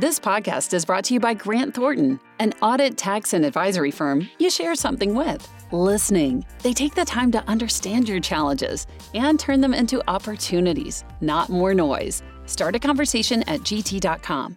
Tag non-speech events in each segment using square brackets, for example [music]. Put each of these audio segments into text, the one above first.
This podcast is brought to you by Grant Thornton, an audit, tax, and advisory firm you share something with. Listening. They take the time to understand your challenges and turn them into opportunities, not more noise. Start a conversation at gt.com.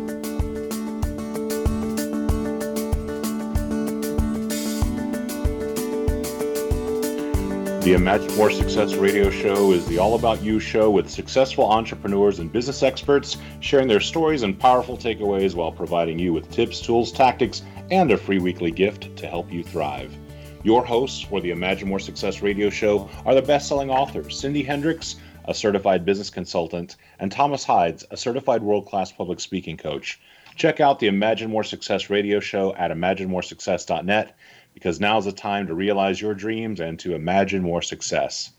The Imagine More Success radio show is the all about you show with successful entrepreneurs and business experts sharing their stories and powerful takeaways while providing you with tips, tools, tactics, and a free weekly gift to help you thrive. Your hosts for the Imagine More Success radio show are the best selling authors Cindy Hendricks, a certified business consultant, and Thomas Hides, a certified world class public speaking coach. Check out the Imagine More Success radio show at imaginemoresuccess.net because now's the time to realize your dreams and to imagine more success.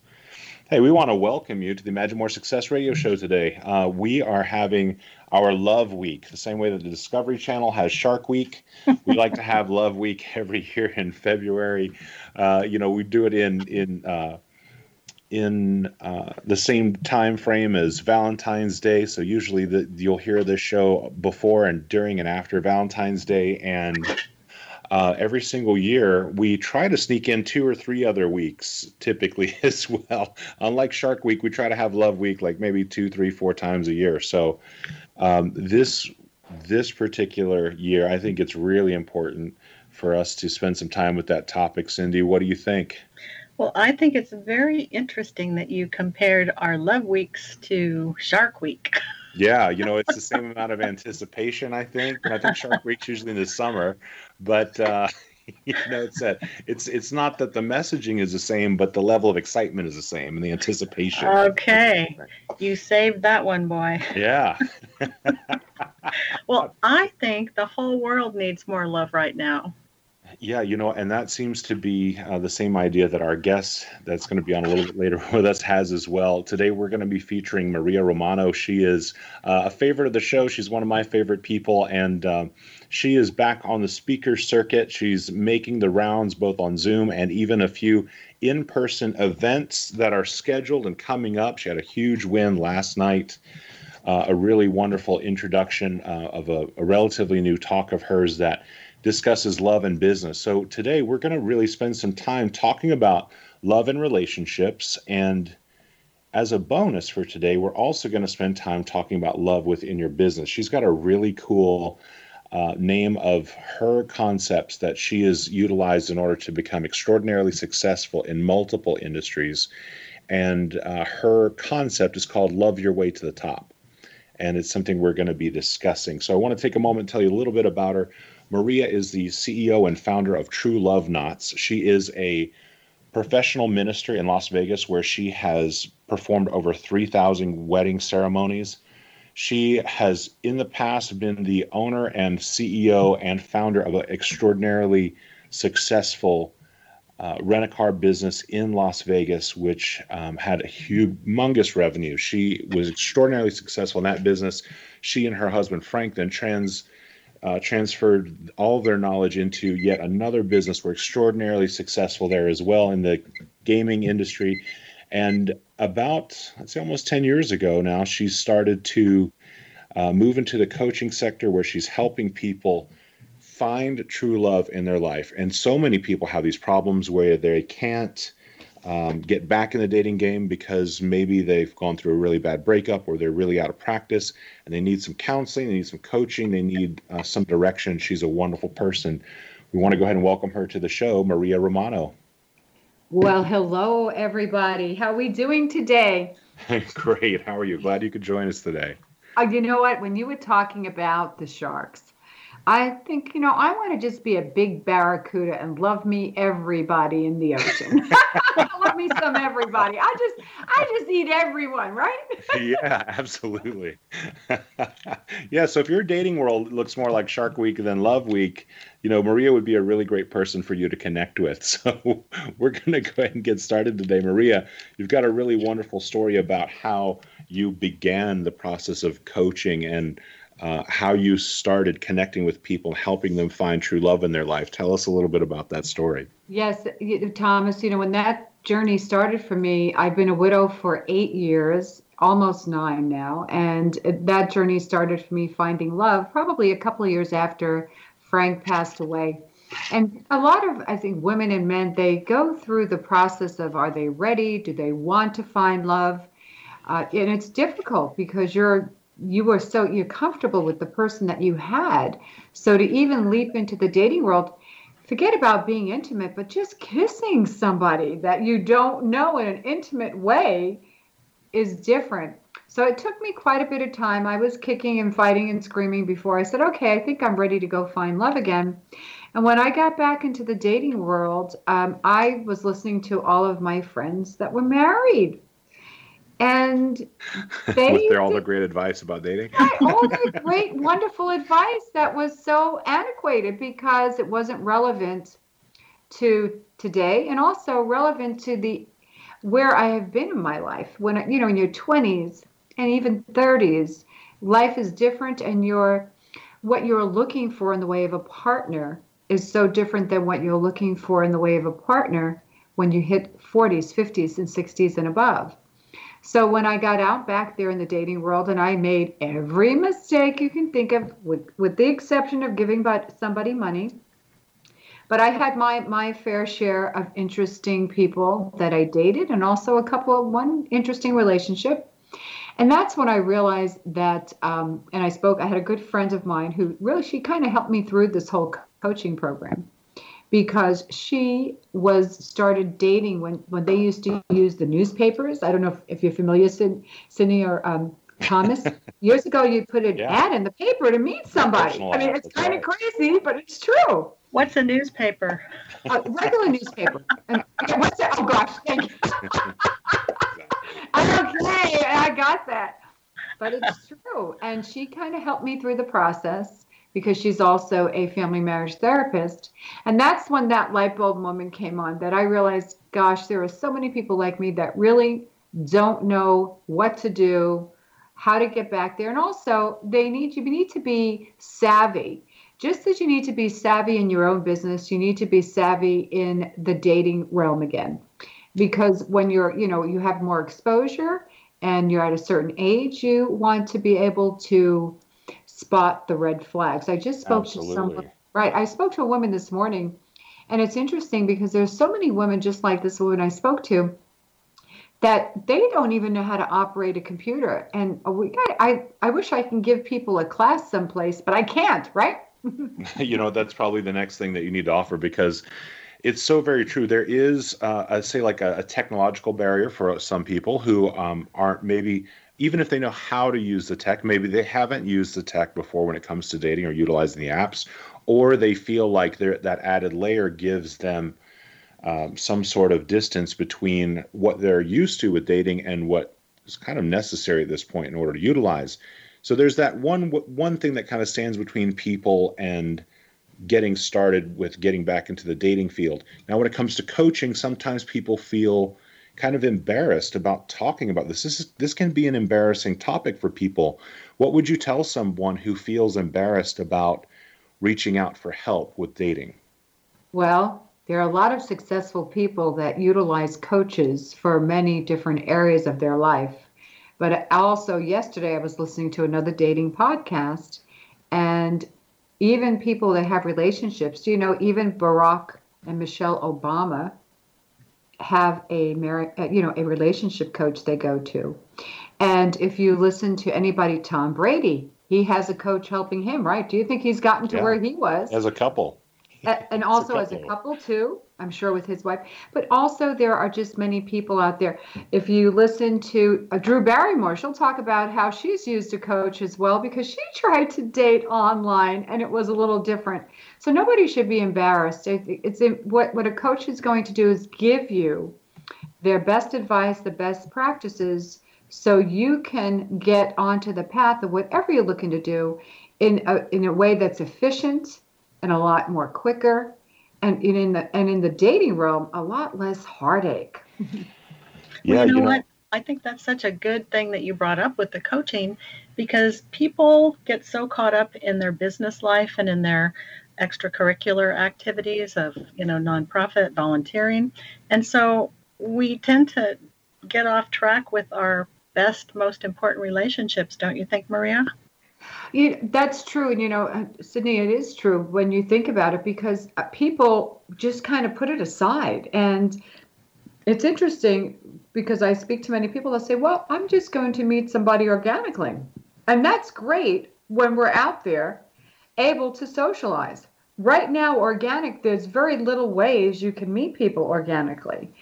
Hey, we want to welcome you to the Imagine More Success radio show today. Uh, we are having our Love Week, the same way that the Discovery Channel has Shark Week. [laughs] we like to have Love Week every year in February. Uh, you know, we do it in in uh, in uh, the same time frame as Valentine's Day. So usually the, you'll hear this show before and during and after Valentine's Day, and uh, every single year, we try to sneak in two or three other weeks typically [laughs] as well. Unlike Shark Week, we try to have Love Week like maybe two, three, four times a year. So um, this this particular year, I think it's really important for us to spend some time with that topic. Cindy, what do you think? Well, I think it's very interesting that you compared our Love Weeks to Shark Week. [laughs] Yeah, you know, it's the same amount of anticipation, I think. And I think Shark Week's usually in the summer, but uh, [laughs] you know, it's it's it's not that the messaging is the same, but the level of excitement is the same and the anticipation. Okay, you saved that one, boy. Yeah. [laughs] [laughs] well, I think the whole world needs more love right now. Yeah, you know, and that seems to be uh, the same idea that our guest that's going to be on a little bit later [laughs] with us has as well. Today, we're going to be featuring Maria Romano. She is uh, a favorite of the show. She's one of my favorite people, and uh, she is back on the speaker circuit. She's making the rounds both on Zoom and even a few in person events that are scheduled and coming up. She had a huge win last night. Uh, a really wonderful introduction uh, of a, a relatively new talk of hers that discusses love and business. So today we're going to really spend some time talking about love and relationships. And as a bonus for today, we're also going to spend time talking about love within your business. She's got a really cool uh, name of her concepts that she has utilized in order to become extraordinarily successful in multiple industries. And uh, her concept is called Love Your Way to the Top. And it's something we're going to be discussing. So I want to take a moment and tell you a little bit about her. Maria is the CEO and founder of True Love Knots. She is a professional minister in Las Vegas where she has performed over 3,000 wedding ceremonies. She has in the past been the owner and CEO and founder of an extraordinarily successful uh, rent a car business in Las Vegas, which um, had a humongous revenue. She was extraordinarily successful in that business. She and her husband Frank then trans uh, transferred all of their knowledge into yet another business. We're extraordinarily successful there as well in the gaming industry. And about, let's say, almost 10 years ago now, she started to uh, move into the coaching sector where she's helping people find true love in their life. And so many people have these problems where they can't um, get back in the dating game because maybe they've gone through a really bad breakup or they're really out of practice and they need some counseling, they need some coaching, they need uh, some direction. She's a wonderful person. We want to go ahead and welcome her to the show, Maria Romano. Well, hello, everybody. How are we doing today? [laughs] Great. How are you? Glad you could join us today. Uh, you know what? When you were talking about the sharks, I think, you know, I want to just be a big barracuda and love me everybody in the ocean. [laughs] love me some everybody. I just I just eat everyone, right? yeah, absolutely. [laughs] yeah, so if your dating world looks more like Shark Week than Love Week, you know, Maria would be a really great person for you to connect with. [laughs] So we're going to go ahead and get started today. Maria, you've got a really wonderful story about how you began the process of coaching and uh, how you started connecting with people, helping them find true love in their life. Tell us a little bit about that story. Yes, Thomas, you know, when that journey started for me, I've been a widow for eight years, almost nine now. And that journey started for me finding love probably a couple of years after Frank passed away. And a lot of, I think, women and men, they go through the process of are they ready? Do they want to find love? Uh, and it's difficult because you're you were so you're comfortable with the person that you had. So to even leap into the dating world, forget about being intimate, but just kissing somebody that you don't know in an intimate way is different. So it took me quite a bit of time. I was kicking and fighting and screaming before I said, okay, I think I'm ready to go find love again. And when I got back into the dating world, um, I was listening to all of my friends that were married and [laughs] they was there all the great advice about dating? All the [laughs] great wonderful advice that was so antiquated because it wasn't relevant to today and also relevant to the where i have been in my life. When you know in your 20s and even 30s life is different and your what you're looking for in the way of a partner is so different than what you're looking for in the way of a partner when you hit 40s 50s and 60s and above so when I got out back there in the dating world and I made every mistake you can think of, with, with the exception of giving somebody money, but I had my my fair share of interesting people that I dated and also a couple of one interesting relationship. And that's when I realized that, um, and I spoke, I had a good friend of mine who really, she kind of helped me through this whole coaching program because she was started dating when when they used to use the newspapers. I don't know if, if you're familiar, Sydney or um, Thomas. [laughs] Years ago, you put an yeah. ad in the paper to meet somebody. I mean, it's kind of crazy, but it's true. What's a newspaper? A regular newspaper. And what's that? Oh gosh, thank you. [laughs] okay, I got that. But it's true, and she kind of helped me through the process because she's also a family marriage therapist. And that's when that light bulb moment came on that I realized, gosh, there are so many people like me that really don't know what to do, how to get back there. And also, they need you need to be savvy. Just as you need to be savvy in your own business, you need to be savvy in the dating realm again. Because when you're, you know, you have more exposure and you're at a certain age, you want to be able to spot the red flags. I just spoke Absolutely. to someone, right? I spoke to a woman this morning, and it's interesting because there's so many women just like this woman I spoke to that they don't even know how to operate a computer. And we got, I, I wish I can give people a class someplace, but I can't, right? [laughs] [laughs] you know, that's probably the next thing that you need to offer because it's so very true. There is, uh, I say, like a, a, technological barrier for some people who um, aren't maybe even if they know how to use the tech, maybe they haven't used the tech before when it comes to dating or utilizing the apps, or they feel like that added layer gives them um, some sort of distance between what they're used to with dating and what is kind of necessary at this point in order to utilize. So there's that one one thing that kind of stands between people and getting started with getting back into the dating field. Now, when it comes to coaching, sometimes people feel kind of embarrassed about talking about this. This is, this can be an embarrassing topic for people. What would you tell someone who feels embarrassed about reaching out for help with dating? Well, there are a lot of successful people that utilize coaches for many different areas of their life. But also, yesterday I was listening to another dating podcast, and even people that have relationships, you know, even Barack and Michelle Obama have a marriage, uh, you know, a relationship coach they go to. And if you listen to anybody, Tom Brady, he has a coach helping him, right? Do you think he's gotten to yeah. where he was? As a couple. and also as a couple too i'm sure with his wife. But also there are just many people out there. If you listen to uh, drew barrymore she'll talk about how she's used a coach as well because she [laughs] tried to date online and it was a little different. So nobody should be embarrassed. It's, what, what a coach is going to do is give you their best advice the best practices so you can get onto the path of whatever you're looking to do in a, in a way that's efficient and a lot more quicker and in the and in the dating realm a lot less heartache. Yeah well, you know, you know. what? I think that's such a good thing that you brought up with the coaching because people get so caught up in their business life and in their extracurricular activities of you know nonprofit volunteering. And so we tend to get off track with our best most important relationships don't you think maria you, that's true. And, you know, uh, Sydney, it is true when you think about it because uh, people just kind of put it aside. And it's interesting because I speak to many people that say, well, I'm just going to meet somebody organically. And that's great when we're out there able to socialize. Right now, organic, there's very little ways you can meet people organically.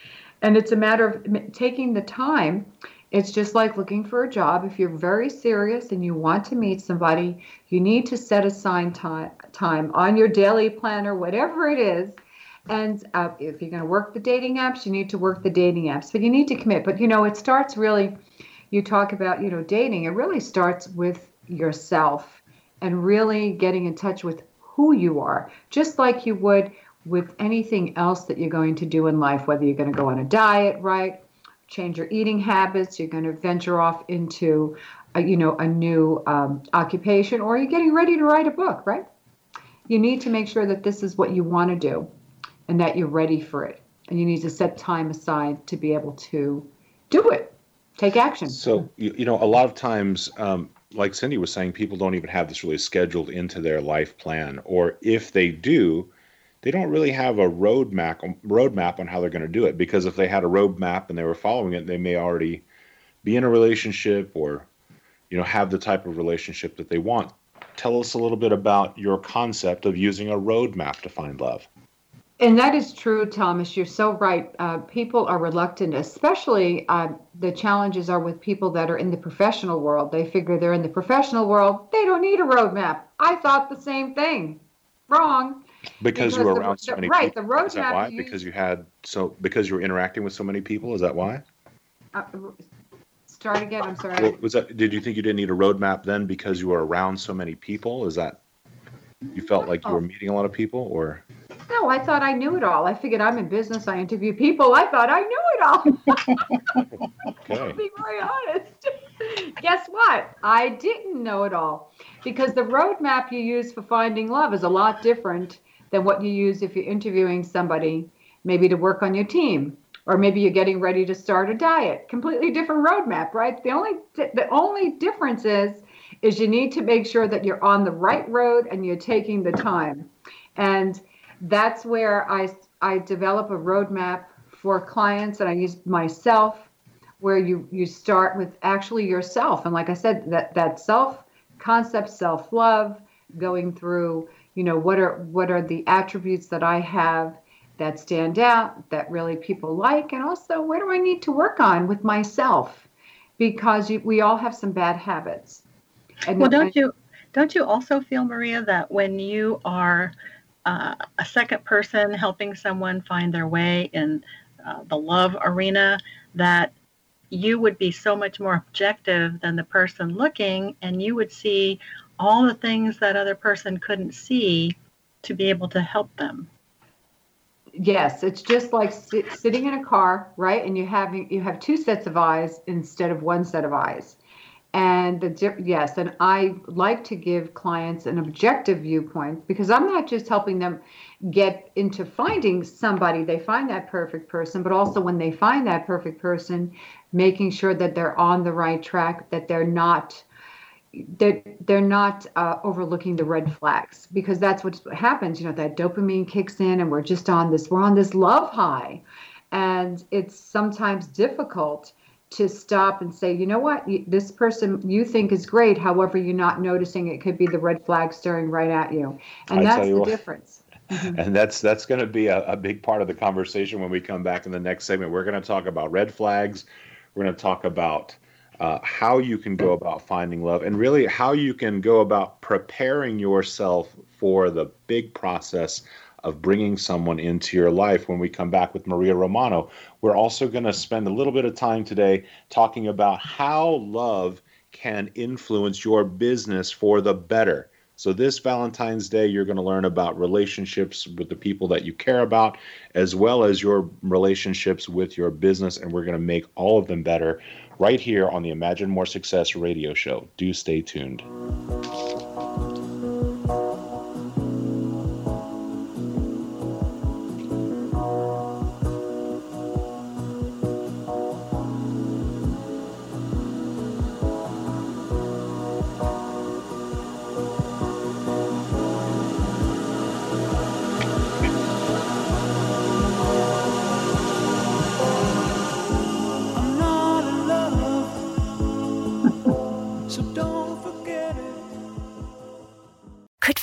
And it's a matter of taking the time it's just like looking for a job. If you're very serious and you want to meet somebody, you need to set aside time, time on your daily planner, whatever it is. And uh, if you're going to work the dating apps, you need to work the dating apps, but you need to commit. But you know, it starts really, you talk about, you know, dating, it really starts with yourself and really getting in touch with who you are, just like you would with anything else that you're going to do in life, whether you're going to go on a diet, right? Change your eating habits, you're going to venture off into, a, you know, a new um, occupation, or you're getting ready to write a book, right? You need to make sure that this is what you want to do and that you're ready for it. And you need to set time aside to be able to do it, take action. So, you, you know, a lot of times, um, like Cindy was saying, people don't even have this really scheduled into their life plan. Or if they do, they don't really have a roadmap roadmap on how they're going to do it because if they had a roadmap and they were following it, they may already be in a relationship or you know have the type of relationship that they want. Tell us a little bit about your concept of using a roadmap to find love. And that is true, Thomas. You're so right. Uh, people are reluctant, especially uh, the challenges are with people that are in the professional world. They figure they're in the professional world, they don't need a roadmap. I thought the same thing. Wrong because, you were around the, so many right, people. Right, the roadmap. Is that why? You, because you had so because you were interacting with so many people. Is that why? Uh, start again. I'm sorry. Well, was that? Did you think you didn't need a roadmap then because you were around so many people? Is that you felt like you were meeting a lot of people, or? No, I thought I knew it all. I figured I'm in business. I interview people. I thought I knew it all. okay. [laughs] [laughs] to be very honest. Guess what? I didn't know it all because the roadmap you use for finding love is a lot different than what you use if you're interviewing somebody, maybe to work on your team, or maybe you're getting ready to start a diet. Completely different roadmap, right? The only the only difference is is you need to make sure that you're on the right road and you're taking the time. And that's where I I develop a roadmap for clients and I use myself where you you start with actually yourself and like I said that that self concept self-love going through you know what are what are the attributes that i have that stand out that really people like and also where do i need to work on with myself? Because you, we all have some bad habits. And well don't I, you don't you also feel maria that when you are uh, a second person helping someone find their way in uh, the love arena that you would be so much more objective than the person looking and you would see all the things that other person couldn't see to be able to help them. Yes it's just like sit, sitting in a car right and you having you have two sets of eyes instead of one set of eyes. And the yes and i like to give clients an objective viewpoint because i'm not just helping them get into finding somebody. They find that perfect person but also when they find that perfect person making sure that they're on the right track that they're not they're, they're not uh, overlooking the red flags because that's what happens you know that dopamine kicks in and we're just on this we're on this love high And it's sometimes difficult to stop and say, you know what, this person you think is great. However, you're not noticing it could be the red flag staring right at you. And I that's the what, difference. [laughs] Mm-hmm. And that's that's going to be a, a big part of the conversation when we come back in the next segment. We're going to talk about red flags. We're going to talk about uh, how you can go about finding love and really how you can go about preparing yourself for the big process of bringing someone into your life when we come back with Maria Romano. We're also going to spend a little bit of time today talking about how love can influence your business for the better. So, this Valentine's Day, you're going to learn about relationships with the people that you care about, as well as your relationships with your business, and we're going to make all of them better right here on the Imagine More Success radio show. Do stay tuned. could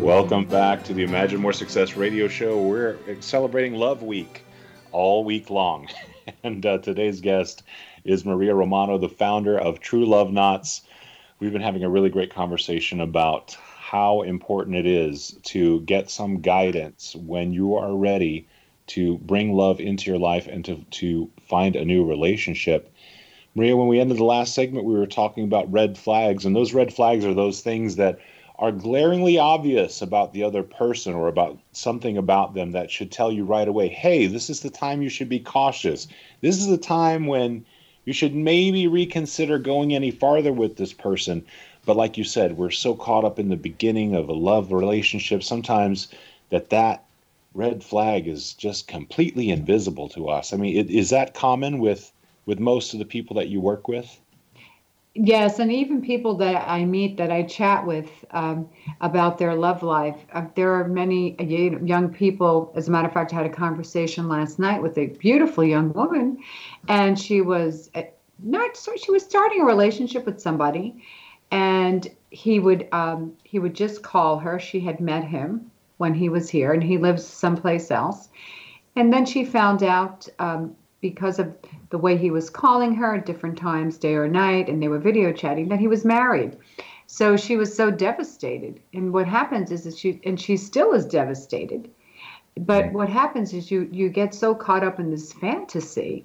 Welcome back to the Imagine More Success radio show. We're celebrating Love Week all week long. [laughs] And uh, today's guest is Maria Romano, the founder of True Love Knots we've been having a really great conversation about how important it is to get some guidance when you are ready to bring love into your life and to, to find a new relationship. Maria, when we ended the last segment, we were talking about red flags, and those red flags are those things that are glaringly obvious about the other person or about something about them that should tell you right away hey, this is the time you should be cautious. This is the time when you should maybe reconsider going any farther with this person. But like you said, we're so caught up in the beginning of a love relationship sometimes that that red flag is just completely invisible to us. I mean, is that common with with most of the people that you work with? Yes, and even people that I meet that I chat with um, about their love life. Uh, there are many young people. As a matter of fact, I had a conversation last night with a beautiful young woman, and she was uh, not so she was starting a relationship with somebody and he would um, he would just call her she had met him when he was here and he lives someplace else and then she found out um, because of the way he was calling her at different times day or night and they were video chatting that he was married. So she was so devastated. And what happens is that she and she still is devastated. But what happens is you you get so caught up in this fantasy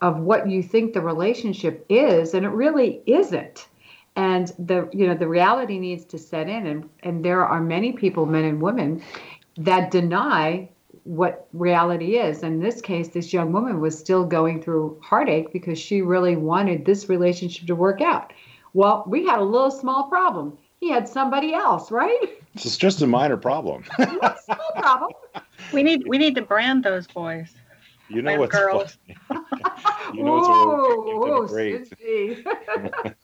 of what you think the relationship is and it really isn't. And the you know the reality needs to set in and and there are many people men and women that deny what reality is in this case this young woman was still going through heartache because she really wanted this relationship to work out well we had a little small problem he had somebody else right it's just a minor problem [laughs] small problem we need we need to brand those boys you know what's girls. funny? [laughs] you know what's whoa, great. Cindy.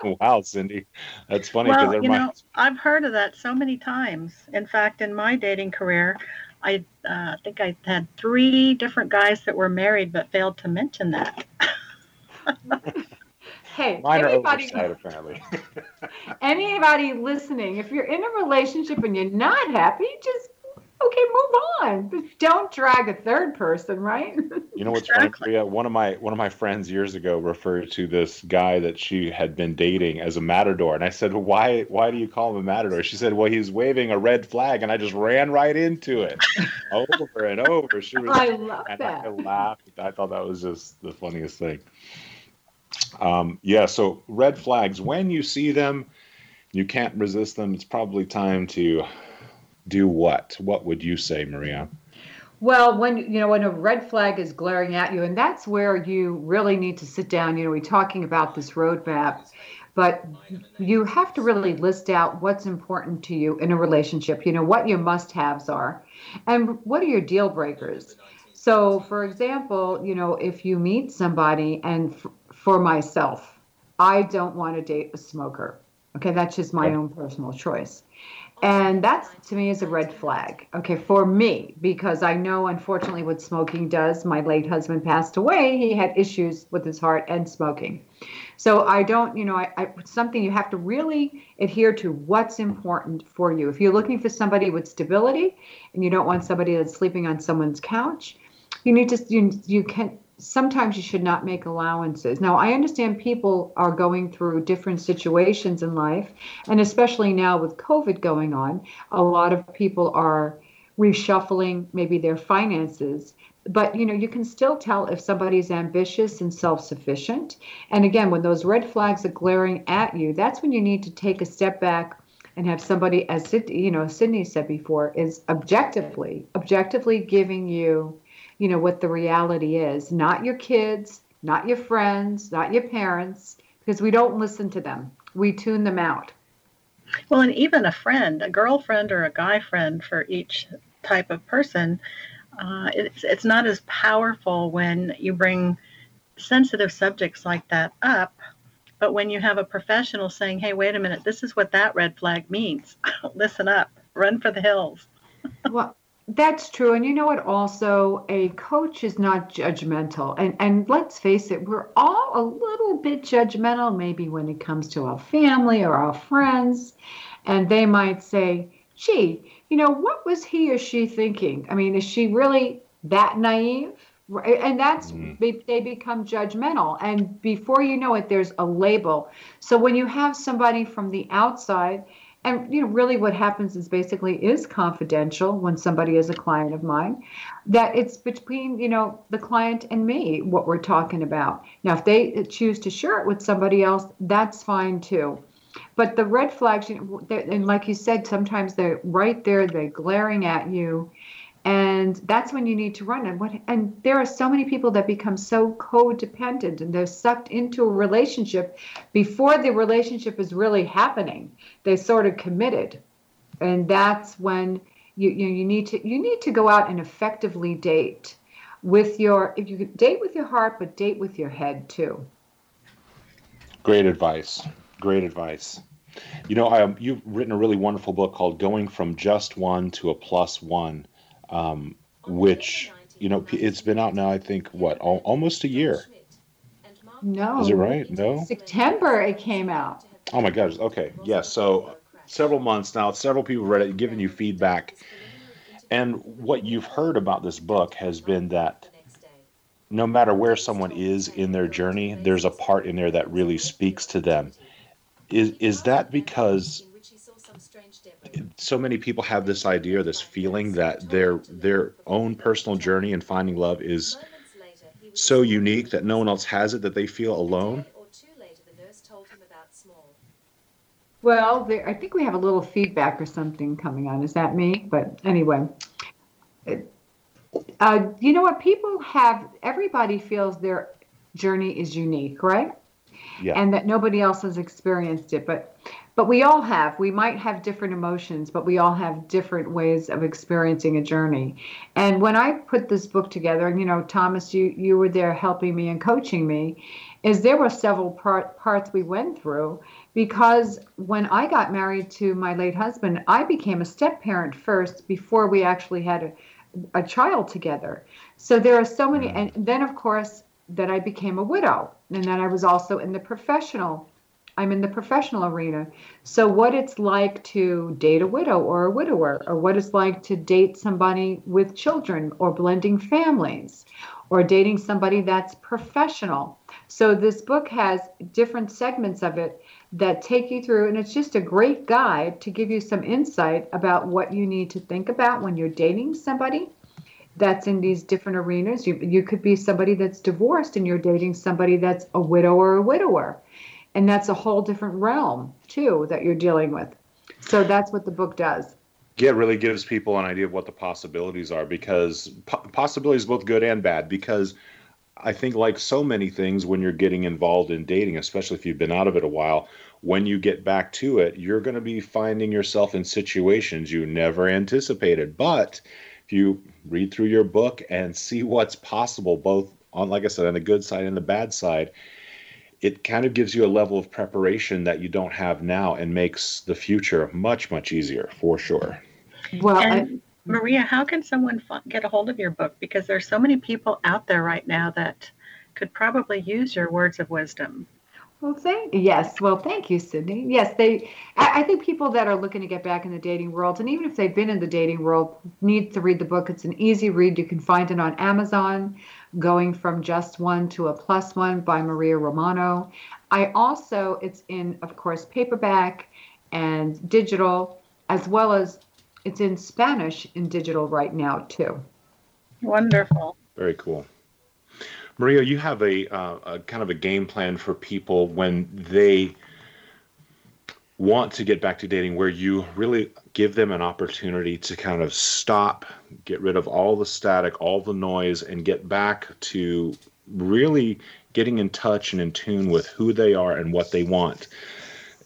[laughs] wow, Cindy, that's funny. Well, you know, I've heard of that so many times. In fact, in my dating career, I uh, think I had three different guys that were married, but failed to mention that. [laughs] hey, Mine anybody, apparently. [laughs] anybody listening, if you're in a relationship and you're not happy, just okay, move on. But don't drag a third person, right? [laughs] You know what's exactly. funny, Priya? One of my one of my friends years ago referred to this guy that she had been dating as a matador, and I said, "Why? Why do you call him a matador?" She said, "Well, he's waving a red flag," and I just ran right into it, [laughs] over and over. She was, I love and that. I laughed. I thought that was just the funniest thing. Um, yeah. So red flags. When you see them, you can't resist them. It's probably time to do what? What would you say, Maria? Well, when you know when a red flag is glaring at you, and that's where you really need to sit down. You know, we're talking about this roadmap, but you have to really list out what's important to you in a relationship. You know what your must-haves are, and what are your deal breakers. So, for example, you know, if you meet somebody, and f- for myself, I don't want to date a smoker. Okay, that's just my own personal choice. And that to me is a red flag. Okay, for me, because I know unfortunately what smoking does. My late husband passed away. He had issues with his heart and smoking. So I don't, you know, I, I something you have to really adhere to what's important for you. If you're looking for somebody with stability and you don't want somebody that's sleeping on someone's couch, you need to you you can sometimes you should not make allowances. Now, I understand people are going through different situations in life, and especially now with COVID going on, a lot of people are reshuffling maybe their finances. But you know, you can still tell if somebody's ambitious and self-sufficient. And again, when those red flags are glaring at you, that's when you need to take a step back and have somebody, as you know, Sydney said before, is objectively, objectively giving you you know what the reality is. Not your kids not your friends not your parents because we don't listen to them. We tune them out. Well and even a friend a girlfriend or a guy friend for each type of person uh, it's, it's not as powerful when you bring sensitive subjects like that up but when you have a professional saying hey wait a minute this is what that red flag means. [laughs] Listen up. Run for the hills. [laughs] Well that's true. And you know what? Also, a coach is not judgmental. And, and let's face it, we're all a little bit judgmental, maybe when it comes to our family or our friends. And they might say, gee, you know, what was he or she thinking? I mean, is she really that naive? And that's, mm. they, they become judgmental. And before you know it, there's a label. So when you have somebody from the outside, and you know really what happens is basically is confidential when somebody is a client of mine that it's between you know the client and me what we're talking about. Now if they choose to share it with somebody else that's fine too. But the red flags and like you said sometimes they're right there they're glaring at you and that's when you need to run. And what and there are so many people that become so codependent and they're sucked into a relationship before the relationship is really happening. They sort of committed. And that's when you you, you need to you need to go out and effectively date with your if you date with your heart but date with your head too. Great advice. Great advice. You know I, you've written a really wonderful book called going from just one to a plus one um, which you know it's been out now. I think what al- almost a year. No. Is it right? No. September it came out. Oh my gosh. Okay. Yes. Yeah, so several months now. Several people read it, giving you feedback, and what you've heard about this book has been that no matter where someone is in their journey, there's a part in there that really speaks to them. Is is that because so many people have this idea, this feeling that their their own personal journey in finding love is so unique that no one else has it that they feel alone. Well, there, I think we have a little feedback or something coming on. Is that me? But anyway, uh, you know what? People have. Everybody feels their journey is unique, right? Yeah. And that nobody else has experienced it. But but we all have we might have different emotions but we all have different ways of experiencing a journey and when i put this book together and you know thomas you you were there helping me and coaching me is there were several part, parts we went through because when i got married to my late husband i became a step parent first before we actually had a, a child together so there are so many mm. and then of course then I became a widow. And then I was also in the professional. I'm in the professional arena. So, what it's like to date a widow or a widower, or what it's like to date somebody with children, or blending families, or dating somebody that's professional. So, this book has different segments of it that take you through, and it's just a great guide to give you some insight about what you need to think about when you're dating somebody that's in these different arenas. You, you could be somebody that's divorced and you're dating somebody that's a widow or a widower. And that's a whole different realm, too, that you're dealing with. So that's what the book does. Yeah, it really gives people an idea of what the possibilities are because po- possibilities both good and bad. Because I think, like so many things, when you're getting involved in dating, especially if you've been out of it a while, when you get back to it, you're going to be finding yourself in situations you never anticipated. But if you read through your book and see what's possible, both on, like I said, on the good side and the bad side, it kind of gives you a level of preparation that you don't have now and makes the future much, much easier for sure. Well, and, I, Maria, how can someone get a hold of your book? Because there's so many people out there right now that could probably use your words of wisdom. Well, thank yes. Well, thank you, Sydney. Yes, they. I, I, think people that are looking to get back in the dating world, and even if they've been in the dating world, need to read the book. It's an easy read. You can find it on Amazon. Going from just one to a plus one by Maria Romano. I also, it's in, of course, paperback and digital, as well as it's in Spanish in digital right now too. Wonderful. Very cool. Maria, you have a, uh, a kind of a game plan for people when they want to get back to dating where you really give them an opportunity to kind of stop, get rid of all the static, all the noise, and get back to really getting in touch and in tune with who they are and what they want.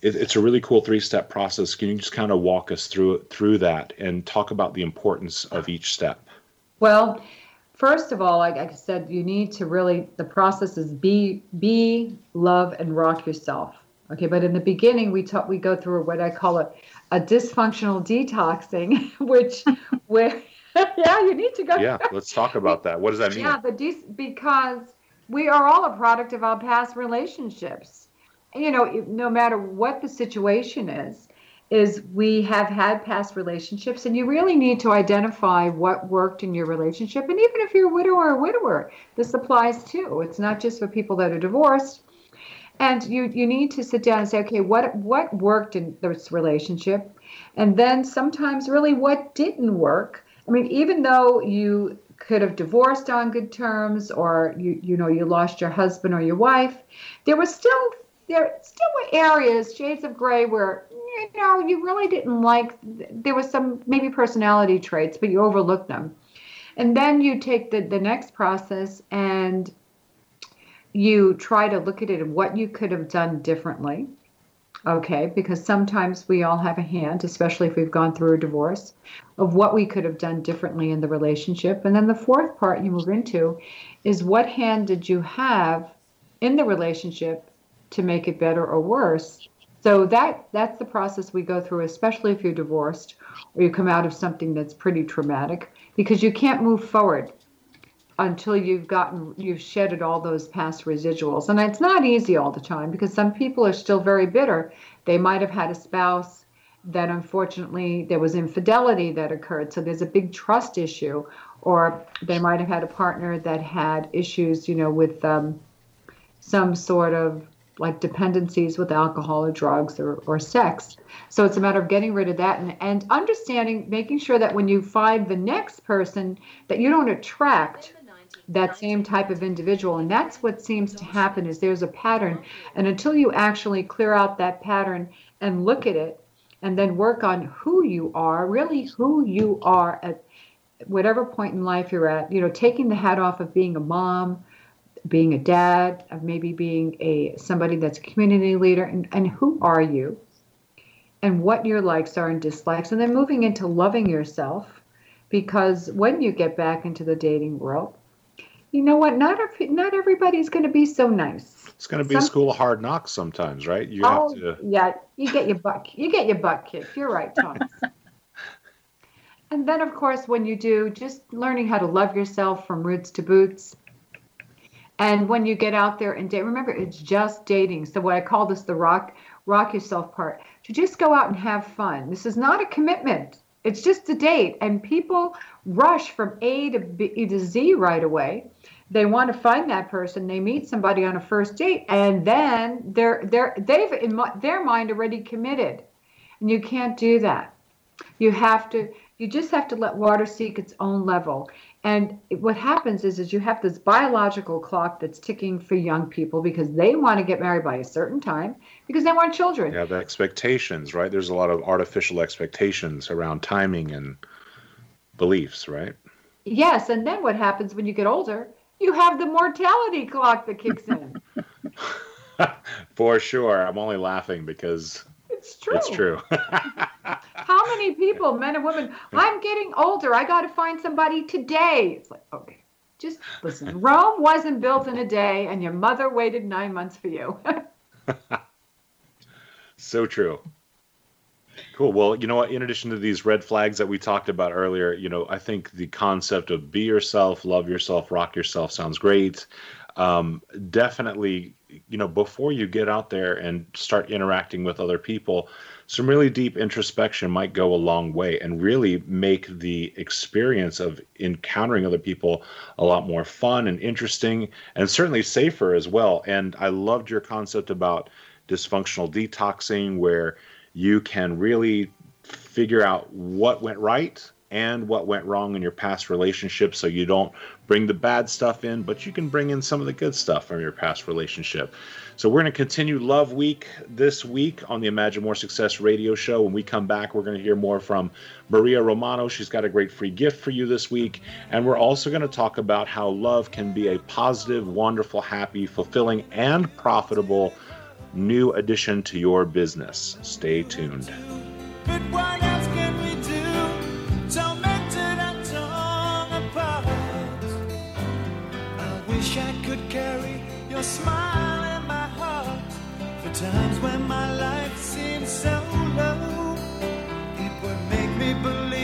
It, it's a really cool three-step process. Can you just kind of walk us through through that and talk about the importance of each step? Well, first of all, like I said, you need to really the process is be be love and rock yourself. Okay, but in the beginning we talk we go through what I call a, a dysfunctional detoxing, [laughs] which where [laughs] yeah, you need to go. Yeah, let's talk about that. What does that mean? Yeah, the de- because we are all a product of our past relationships. You know, no matter what the situation is, is we have had past relationships and you really need to identify what worked in your relationship. And even if you're a widower or a widower this applies too. It's not just for people that are divorced. And you you need to sit down and say okay what what worked in this relationship? And then sometimes really what didn't work? I mean even though you could have divorced on good terms or you you know you lost your husband or your wife there was still there still were areas shades of gray where you know, you really didn't like, there was some maybe personality traits, but you overlooked them. And then you take the, the next process and you try to look at it and what you could have done differently. Okay, because sometimes we all have a hand, especially if we've gone through a divorce, of what we could have done differently in the relationship. And then the fourth part you move into is what hand did you have in the relationship to make it better or worse? So that that's the process we go through, especially if you're divorced or you come out of something that's pretty traumatic, because you can't move forward until you've gotten you've shedded all those past residuals. And it's not easy all the time because some people are still very bitter. They might have had a spouse that unfortunately there was infidelity that occurred. So there's a big trust issue, or they might have had a partner that had issues, you know, with um, some sort of like dependencies with alcohol or drugs or, or sex. So it's a matter of getting rid of that and, and understanding, making sure that when you find the next person, that you don't attract that same type of individual. And that's what seems to happen is there's a pattern. And until you actually clear out that pattern and look at it and then work on who you are, really who you are at whatever point in life you're at, you know, taking the hat off of being a mom, being a dad, of maybe being a somebody that's a community leader, and, and who are you, and what your likes are and dislikes, and then moving into loving yourself, because when you get back into the dating world, you know what? Not every, not everybody's going to be so nice. It's going to be Some, a school of hard knocks sometimes, right? You oh, have to. Yeah, you get your butt you get your butt kicked. You're right, Tom. [laughs] and then, of course, when you do, just learning how to love yourself from roots to boots And when you get out there and date, remember it's just dating. So what I call this the rock rock yourself part. To just go out and have fun. This is not a commitment. It's just a date. And people rush from A to B to Z right away. They want to find that person. They meet somebody on a first date, and then they're they're they've in their mind already committed, and you can't do that. You have to. You just have to let water seek its own level. And what happens is, is you have this biological clock that's ticking for young people because they want to get married by a certain time because they want children. You have expectations, right? There's a lot of artificial expectations around timing and beliefs, right? Yes, and then what happens when you get older? You have the mortality clock that kicks in. [laughs] [laughs] For sure. I'm only laughing because it's true. It's true. [laughs] How many people, men and women, [laughs] I'm getting older. I got to find somebody today. It's like, okay, just [laughs] listen. Rome wasn't built in a day, and your mother waited nine months for you. [laughs] so true. Cool. Well, you know what? In addition to these red flags that we talked about earlier, you know, I think the concept of be yourself, love yourself, rock yourself sounds great. Um, definitely you know before you get out there and start interacting with other people some really deep introspection might go a long way and really make the experience of encountering other people a lot more fun and interesting and certainly safer as well and i loved your concept about dysfunctional detoxing where you can really figure out what went right and what went wrong in your past relationships so you don't bring the bad stuff in, but you can bring in some of the good stuff from your past relationship. So we're going to continue Love Week this week on the Imagine More Success radio show. When we come back, we're going to hear more from Maria Romano. She's got a great free gift for you this week. And we're also going to talk about how love can be a positive, wonderful, happy, fulfilling, and profitable new addition to your business. Stay tuned. smile times when my life seems so low. It would make me believe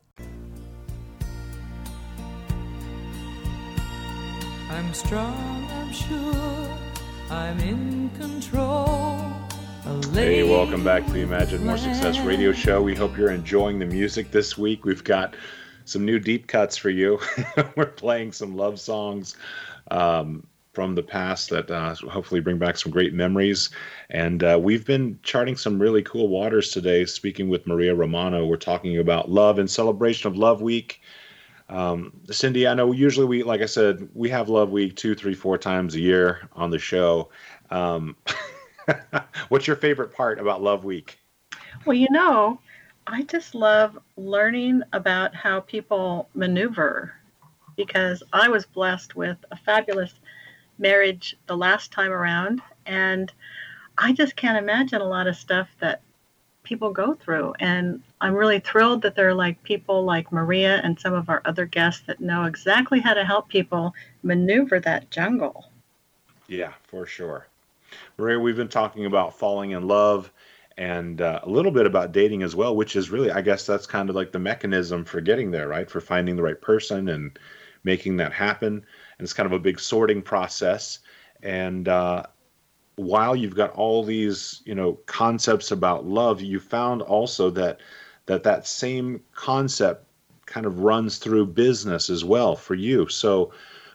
I'm strong, I'm sure I'm in control. Hey, welcome back to the Imagine More Success radio show. We hope you're enjoying the music this week. We've got some new deep cuts for you. [laughs] We're playing some love songs um, from the past that uh, hopefully bring back some great memories. And uh, we've been charting some really cool waters today, speaking with Maria Romano. We're talking about love and celebration of Love Week. Um, Cindy, I know usually we, like I said, we have Love Week two, three, four times a year on the show. Um, [laughs] what's your favorite part about Love Week? Well, you know, I just love learning about how people maneuver because I was blessed with a fabulous marriage the last time around. And I just can't imagine a lot of stuff that people go through. And I'm really thrilled that there are like people like Maria and some of our other guests that know exactly how to help people maneuver that jungle. Yeah, for sure. Maria, we've been talking about falling in love and uh, a little bit about dating as well, which is really, I guess, that's kind of like the mechanism for getting there, right? For finding the right person and making that happen. And it's kind of a big sorting process. And uh, while you've got all these you know concepts about love you found also that that that same concept kind of runs through business as well for you. So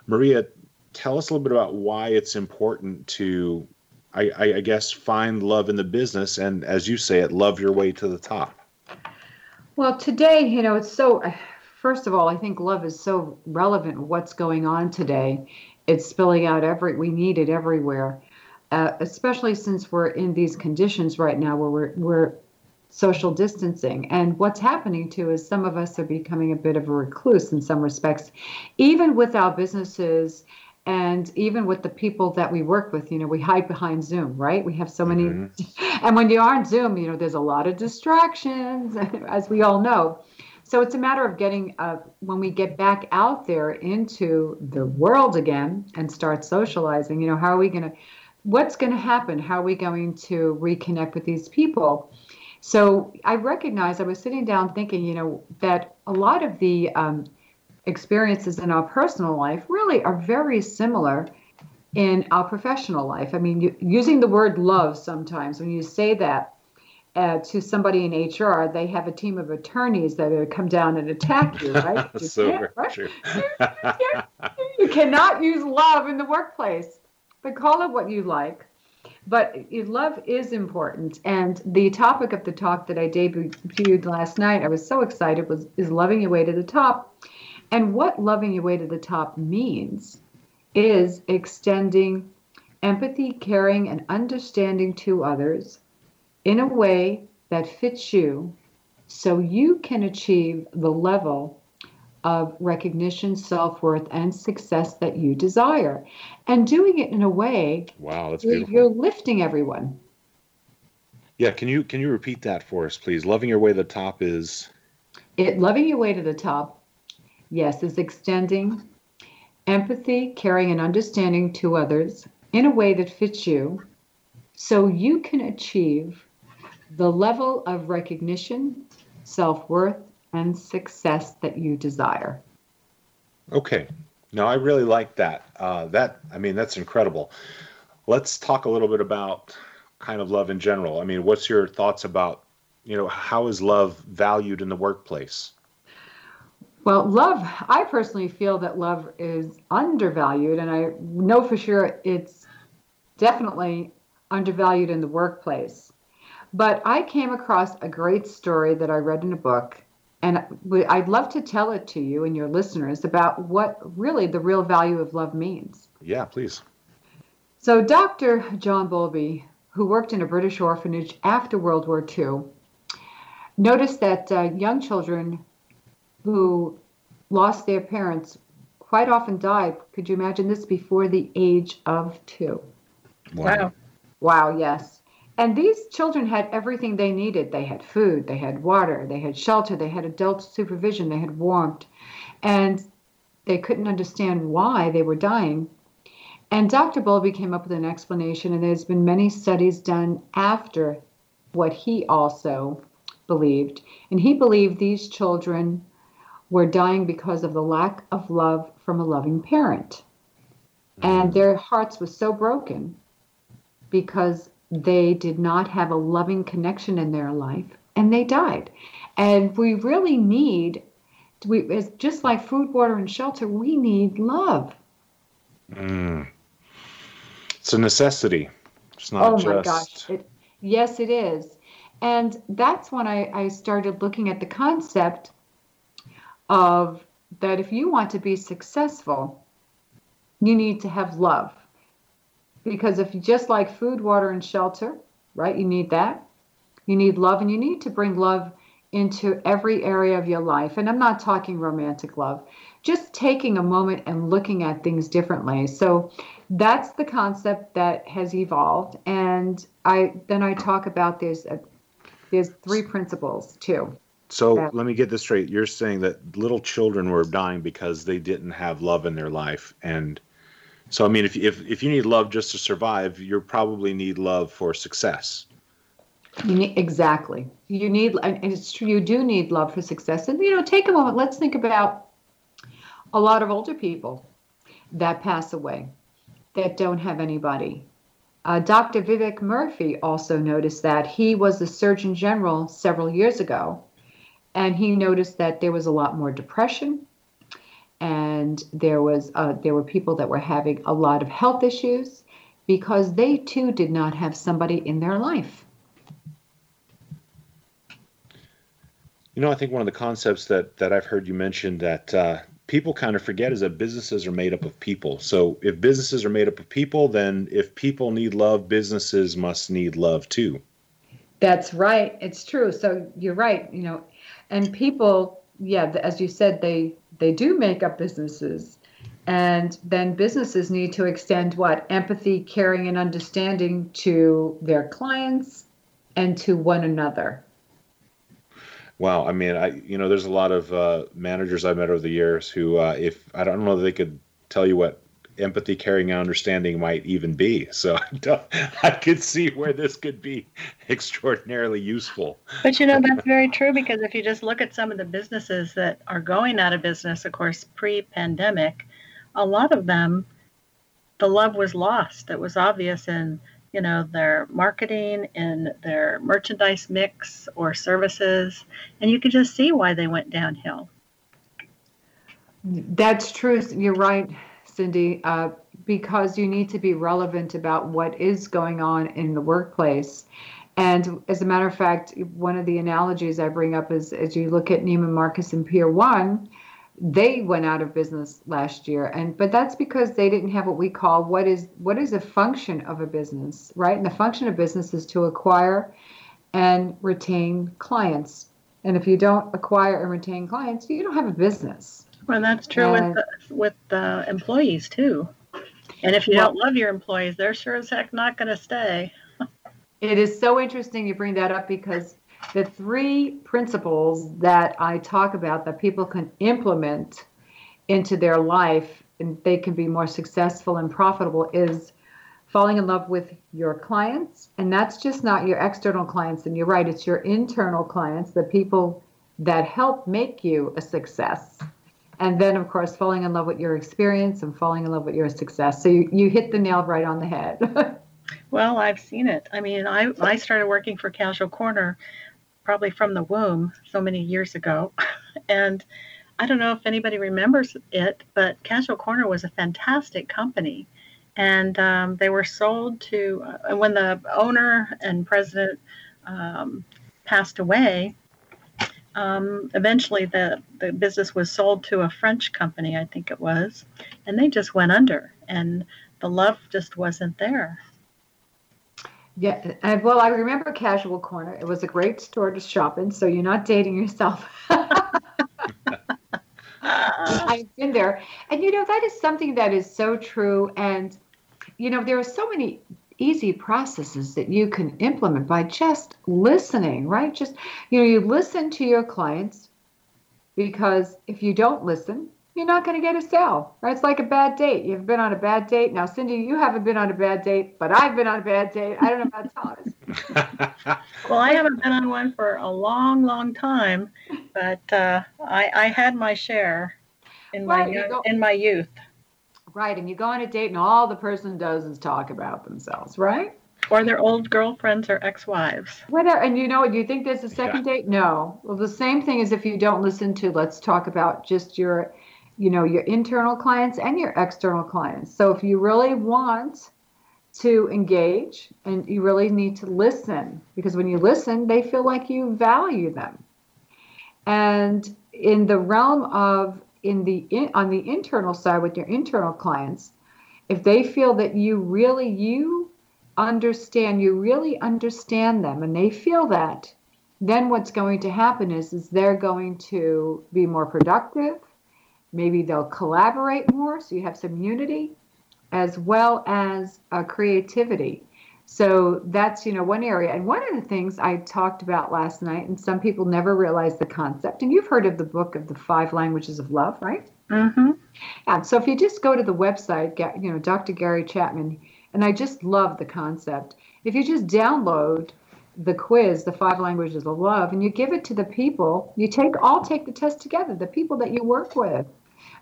maria tell us a little bit about why it's important to I, I, guess find love in the business and as you say it love your way to the top. Well today you know it's so first of all i think love is so relevant what's going on today. It's spilling out every we need it everywhere uh, especially since we're in these conditions right now where we're, we're social distancing. And what's happening too is some of us are becoming a bit of a recluse in some respects, even with our businesses and even with the people that we work with. You know, we hide behind Zoom, right? We have so many. Mm-hmm. [laughs] And when you are on Zoom, you know, there's a lot of distractions, [laughs] as we all know. So it's a matter of getting, uh, when we get back out there into the world again and start socializing, you know, how are we going to, what's going to happen? How are we going to reconnect with these people? So I recognized I was sitting down thinking, you know, that a lot of the um, experiences in our personal life really are very similar in our professional life. I mean, you, using the word love sometimes, when you say that uh, to somebody in HR, they have a team of attorneys that are come down and attack you, right? [laughs] You so right? True. [laughs] you, you cannot use love in the workplace, but call it what you like. But uh, love is important. And the topic of the talk that I debuted last night, I was so excited, was is loving your way to the top. And what loving your way to the top means is extending empathy, caring, and understanding to others in a way that fits you so you can achieve the level of recognition, self worth, and success that you desire. And doing it in a way wow, that's beautiful. you're lifting everyone. Yeah, can you can you repeat that for us, please? Loving your way to the top is it loving your way to the top, yes, is extending empathy, caring, and understanding to others in a way that fits you so you can achieve the level of recognition, self worth, and success that you desire. Okay. No, I really like that. Uh, that I mean, that's incredible. Let's talk a little bit about kind of love in general. I mean, what's your thoughts about, you know, how is love valued in the workplace? Well, love, I personally feel that love is undervalued, and I know for sure it's definitely undervalued in the workplace. But I came across a great story that I read in a book and I'd love to tell it to you and your listeners about what really the real value of love means. Yeah, please. So, Dr. John Bowlby, who worked in a British orphanage after World War II, noticed that uh, young children who lost their parents quite often died. Could you imagine this before the age of two? Wow. Wow, yes. And these children had everything they needed. They had food, they had water, they had shelter, they had adult supervision, they had warmth. And they couldn't understand why they were dying. And Dr. Bowlby came up with an explanation, and there's been many studies done after what he also believed. And he believed these children were dying because of the lack of love from a loving parent. And mm-hmm. their hearts were so broken because they did not have a loving connection in their life and they died. And we really need, we, just like food, water, and shelter, we need love. Mm. It's a necessity. It's not oh just. my gosh. It, yes, it is. And that's when I, I started looking at the concept of that if you want to be successful, you need to have love because if you just like food, water, and shelter, right, you need that. You need love, and you need to bring love into every area of your life. And I'm not talking romantic love, just taking a moment and looking at things differently. So that's the concept that has evolved. And I then I talk about there's a, there's three principles too. So that, let me get this straight. You're saying that little children were dying because they didn't have love in their life, and so I mean, if if if you need love just to survive, you probably need love for success. You need, exactly. You need, and it's true. You do need love for success. And you know, take a moment. Let's think about a lot of older people that pass away that don't have anybody. Uh, Dr. Vivek Murthy also noticed that he was the Surgeon General several years ago, and he noticed that there was a lot more depression, and there was uh, there were people that were having a lot of health issues because they too did not have somebody in their life. You know, I think one of the concepts that that I've heard you mention that uh, people kind of forget is that businesses are made up of people. So if businesses are made up of people, then if people need love, businesses must need love too. That's right. It's true. So you're right. You know, and people, yeah, as you said, they they do make up businesses, and then businesses need to extend what empathy, caring, and understanding to their clients and to one another. Wow, I mean, I you know, there's a lot of uh, managers I've met over the years who, uh, if I don't know, they could tell you what empathy, caring, and understanding might even be. So [laughs] I could see where this could be [laughs] extraordinarily useful. But you know, that's very true because if you just look at some of the businesses that are going out of business, of course, pre pandemic, a lot of them, the love was lost. It was obvious in you know their marketing in their merchandise mix or services and you can just see why they went downhill that's true you're right Cindy, uh, because you need to be relevant about what is going on in the workplace. And as a matter of fact, one of the analogies I bring up is as you look at Neiman Marcus and Pier One, they went out of business last year, and but that's because they didn't have what we call what is what is a function of a business, right? And the function of business is to acquire and retain clients. And if you don't acquire and retain clients, you don't have a business. Well, that's true with the, with the employees too. And if you well, don't love your employees, they're sure as heck not going to stay. it is so interesting you bring that up because the three principles that I talk about that people can implement into their life and they can be more successful and profitable is falling in love with your clients. And that's just not your external clients. And you're right, it's your internal clients, the people that help make you a success and then of course falling in love with your experience and falling in love with your success. So you, you hit the nail right on the head. [laughs] Well i've seen it. I mean i i started working for casual corner probably from the womb so many years ago. [laughs] And i don't know if anybody remembers it but casual corner was a fantastic company. And um, they were sold to uh, when the owner and president um, passed away um, eventually the, the business was sold to a French company, I think it was, and they just went under, and the love just wasn't there. Yeah, well, I remember Casual Corner. It was a great store to shop in, so you're not dating yourself. [laughs] I've been there, and you know that is something that is so true. And you know there are so many easy processes that you can implement by just listening, right? Just, you know, you listen to your clients because if you don't listen, you're not going to get a sale, right? It's like a bad date. You've been on a bad date. Now, Cindy, you haven't been on a bad date, but I've been on a bad date. I don't know about Thomas. [laughs] well, I haven't been on one for a long, long time, but uh, I, I had my share in my young, in my youth. Right. And you go on a date and all the person does is talk about themselves, right? Or their old girlfriends or ex wives. Whatever. And you know, do you think there's a second yeah. date? No. Well, the same thing is if you don't listen to, let's talk about just your, you know, your internal clients and your external clients. So if you really want to engage and you really need to listen, because when you listen, they feel like you value them. And in the realm of in the in, on the internal side with your internal clients if they feel that you really you understand you really understand them and they feel that then what's going to happen is is they're going to be more productive. Maybe they'll collaborate more so you have some unity as well as uh, creativity so that's you know one area. And one of the things I talked about last night, and some people never realize the concept. And you've heard of the book of the five languages of love, right? Mm-hmm. Yeah. So if you just go to the website, you know Dr. Gary Chapman, and I just love the concept. If you just download the quiz, the five languages of love, and you give it to the people, you take all take the test together, the people that you work with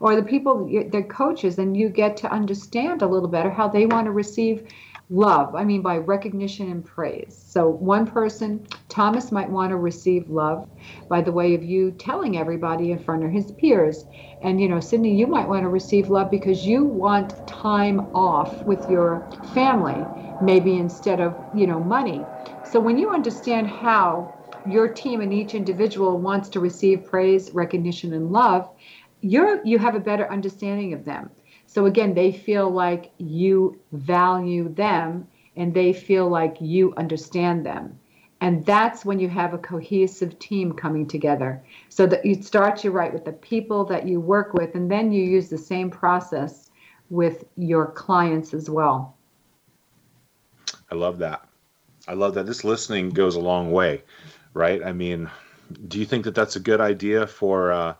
or the people, the coaches, and you get to understand a little better how they want to receive love. I mean, by recognition and praise. So, one person, Thomas, might want to receive love by the way of you telling everybody in front of his peers. And, you know, Cindy, you might want to receive love because you want time off with your family, maybe instead of, you know, money. So, when you understand how your team and each individual wants to receive praise, recognition, and love, you're, you have a better understanding of them. So again, they feel like you value them and they feel like you understand them. And that's when you have a cohesive team coming together. So that you start you right with the people that you work with, and then you use the same process with your clients as well. I love that. I love that. This listening goes a long way, right? I mean, do you think that that's a good idea for uh,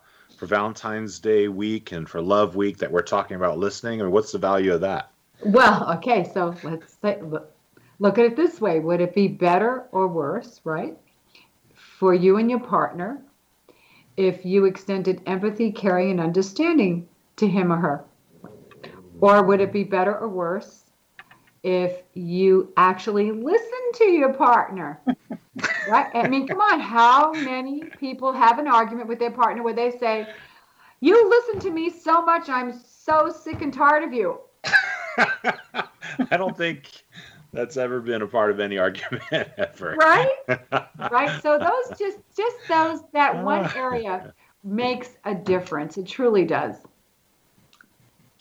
for Valentine's Day week and for Love Week that we're talking about listening? I mean, what's the value of that? Well, okay, so let's say, look, look at it this way: Would it be better or worse, right, for you and your partner if you extended empathy, caring, and understanding to him or her? Or would it be better or worse if you actually listen to your partner? [laughs] right? I mean, come on, how many people have an argument with their partner where they say, You listen to me so much, I'm so sick and tired of you? [laughs] I don't think that's ever been a part of any argument [laughs] ever. Right? right. So those just just those that one area makes a difference. It truly does.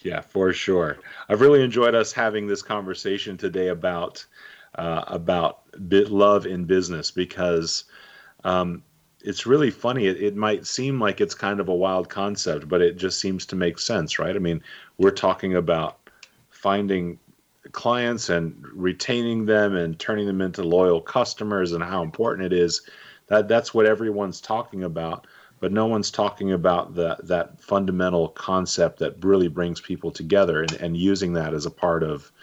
Yeah, for sure. I've really enjoyed us having this conversation today about uh, about love in business because um, it's really funny. It, it might seem like it's kind of a wild concept, but it just seems to make sense, right? I mean, we're talking about finding clients and retaining them and turning them into loyal customers and how important it is. That that's what everyone's talking about, but no one's talking about that that fundamental concept that really brings people together and, and using that as a part of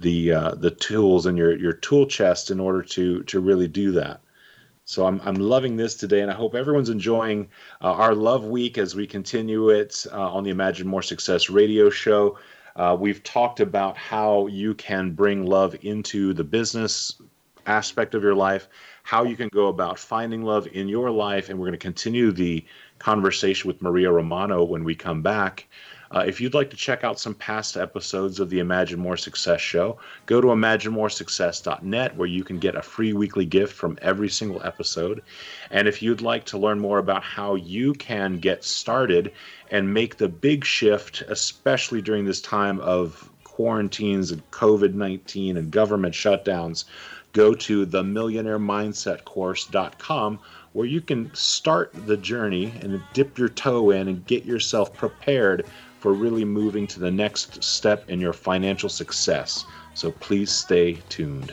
the uh, the tools in your your tool chest in order to to really do that. So I'm I'm loving this today, and I hope everyone's enjoying uh, our Love Week as we continue it uh, on the Imagine More Success radio show. Uh, we've talked about how you can bring love into the business aspect of your life, how you can go about finding love in your life, and we're going to continue the conversation with Maria Romano when we come back. Uh, if you'd like to check out some past episodes of the Imagine More Success show, go to imaginemoresuccess.net where you can get a free weekly gift from every single episode. And if you'd like to learn more about how you can get started and make the big shift, especially during this time of quarantines and COVID 19 and government shutdowns, go to themillionairemindsetcourse.com where you can start the journey and dip your toe in and get yourself prepared for really moving to the next step in your financial success. So please stay tuned.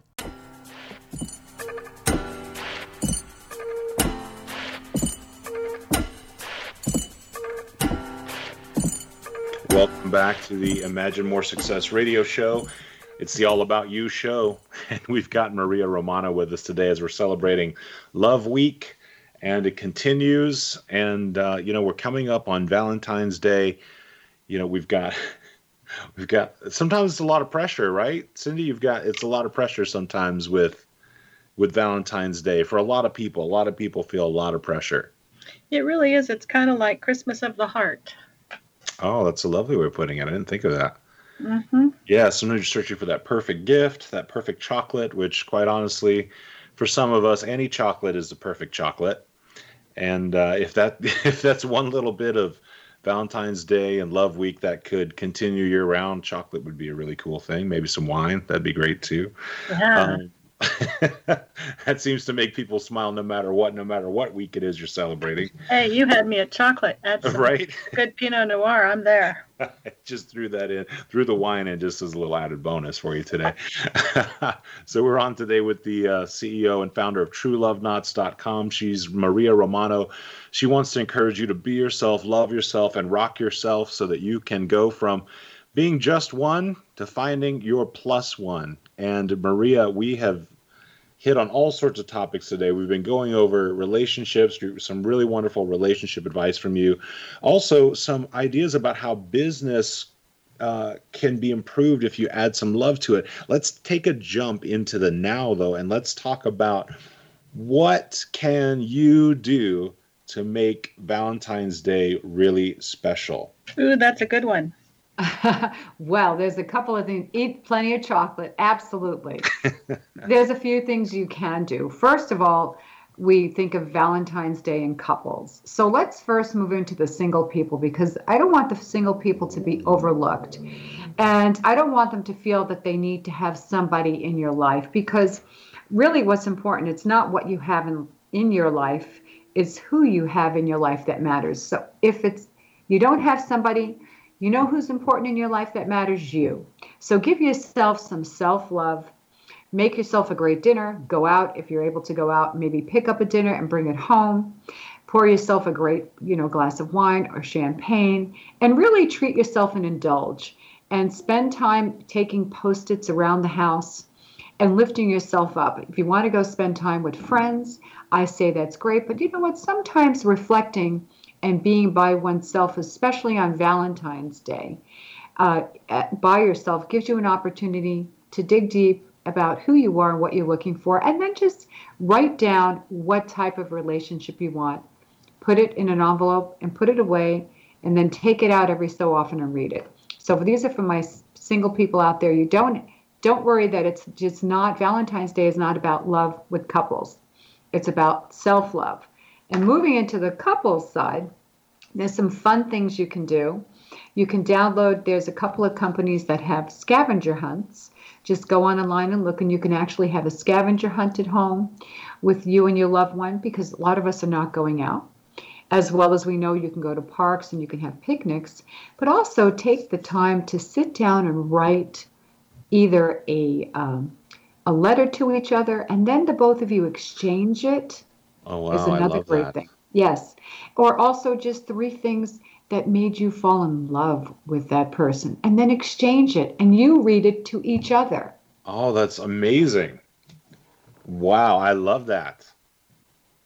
Welcome back to the Imagine More Success radio show. It's the All About You show, [laughs] and we've got Maria Romano with us today as we're celebrating Love Week, and it continues. And uh, you know, we're coming up on Valentine's Day. You know, we've got [laughs] we've got sometimes it's a lot of pressure, right, Cindy? You've got it's a lot of pressure sometimes with with Valentine's Day for a lot of people. A lot of people feel a lot of pressure. It really is. It's kind of like Christmas of the heart. Oh, that's a lovely way of putting it. I didn't think of that. Mm-hmm. Yeah, sometimes you're searching for that perfect gift, that perfect chocolate, which, quite honestly, for some of us, any chocolate is the perfect chocolate. And uh, if that [laughs] if that's one little bit of Valentine's Day and Love Week that could continue year round, chocolate would be a really cool thing. Maybe some wine, that'd be great too. Yeah. Um, [laughs] that seems to make people smile no matter what, no matter what week it is you're celebrating. Hey, you had me at chocolate. That's [laughs] right. Good Pinot Noir. I'm there. [laughs] just threw that in, threw the wine in just as a little added bonus for you today. so we're on today with the uh, CEO and founder of TrueLoveKnots.com. She's Maria Romano. She wants to encourage you to be yourself, love yourself, and rock yourself so that you can go from being just one to finding your plus one. And Maria, we have hit on all sorts of topics today. We've been going over relationships, some really wonderful relationship advice from you. Also, some ideas about how business uh, can be improved if you add some love to it. Let's take a jump into the now, though, and let's talk about what can you do to make Valentine's Day really special. Ooh, that's a good one. [laughs] well, there's a couple of things. Eat plenty of chocolate. Absolutely. [laughs] there's a few things you can do. First of all, we think of Valentine's Day in couples. So let's first move into the single people because I don't want the single people to be overlooked. And I don't want them to feel that they need to have somebody in your life because really what's important, it's not what you have in, in your life, it's who you have in your life that matters. So if it's you don't have somebody you know who's important in your life that matters? You. So give yourself some self love. Make yourself a great dinner. Go out if you're able to go out. Maybe pick up a dinner and bring it home. Pour yourself a great, you know, glass of wine or champagne and really treat yourself and indulge. And spend time taking post-its around the house and lifting yourself up. If you want to go spend time with friends, I say that's great. But you know what? Sometimes reflecting and being by oneself, especially on Valentine's Day, uh, by yourself gives you an opportunity to dig deep about who you are and what you're looking for, and then just write down what type of relationship you want. Put it in an envelope and put it away, and then take it out every so often and read it. So these are for my single people out there. You don't don't worry that it's just not Valentine's Day is not about love with couples. It's about self-love. And moving into the couples side, there's some fun things you can do. You can download, there's a couple of companies that have scavenger hunts. Just go on online and look, and you can actually have a scavenger hunt at home with you and your loved one because a lot of us are not going out. As well as we know you can go to parks and you can have picnics, but also take the time to sit down and write either a um, a letter to each other, and then the both of you exchange it Oh wow, is another great that. thing. Yes. Or also just three things that made you fall in love with that person and then exchange it and you read it to each other. Oh, that's amazing. Wow, I love that.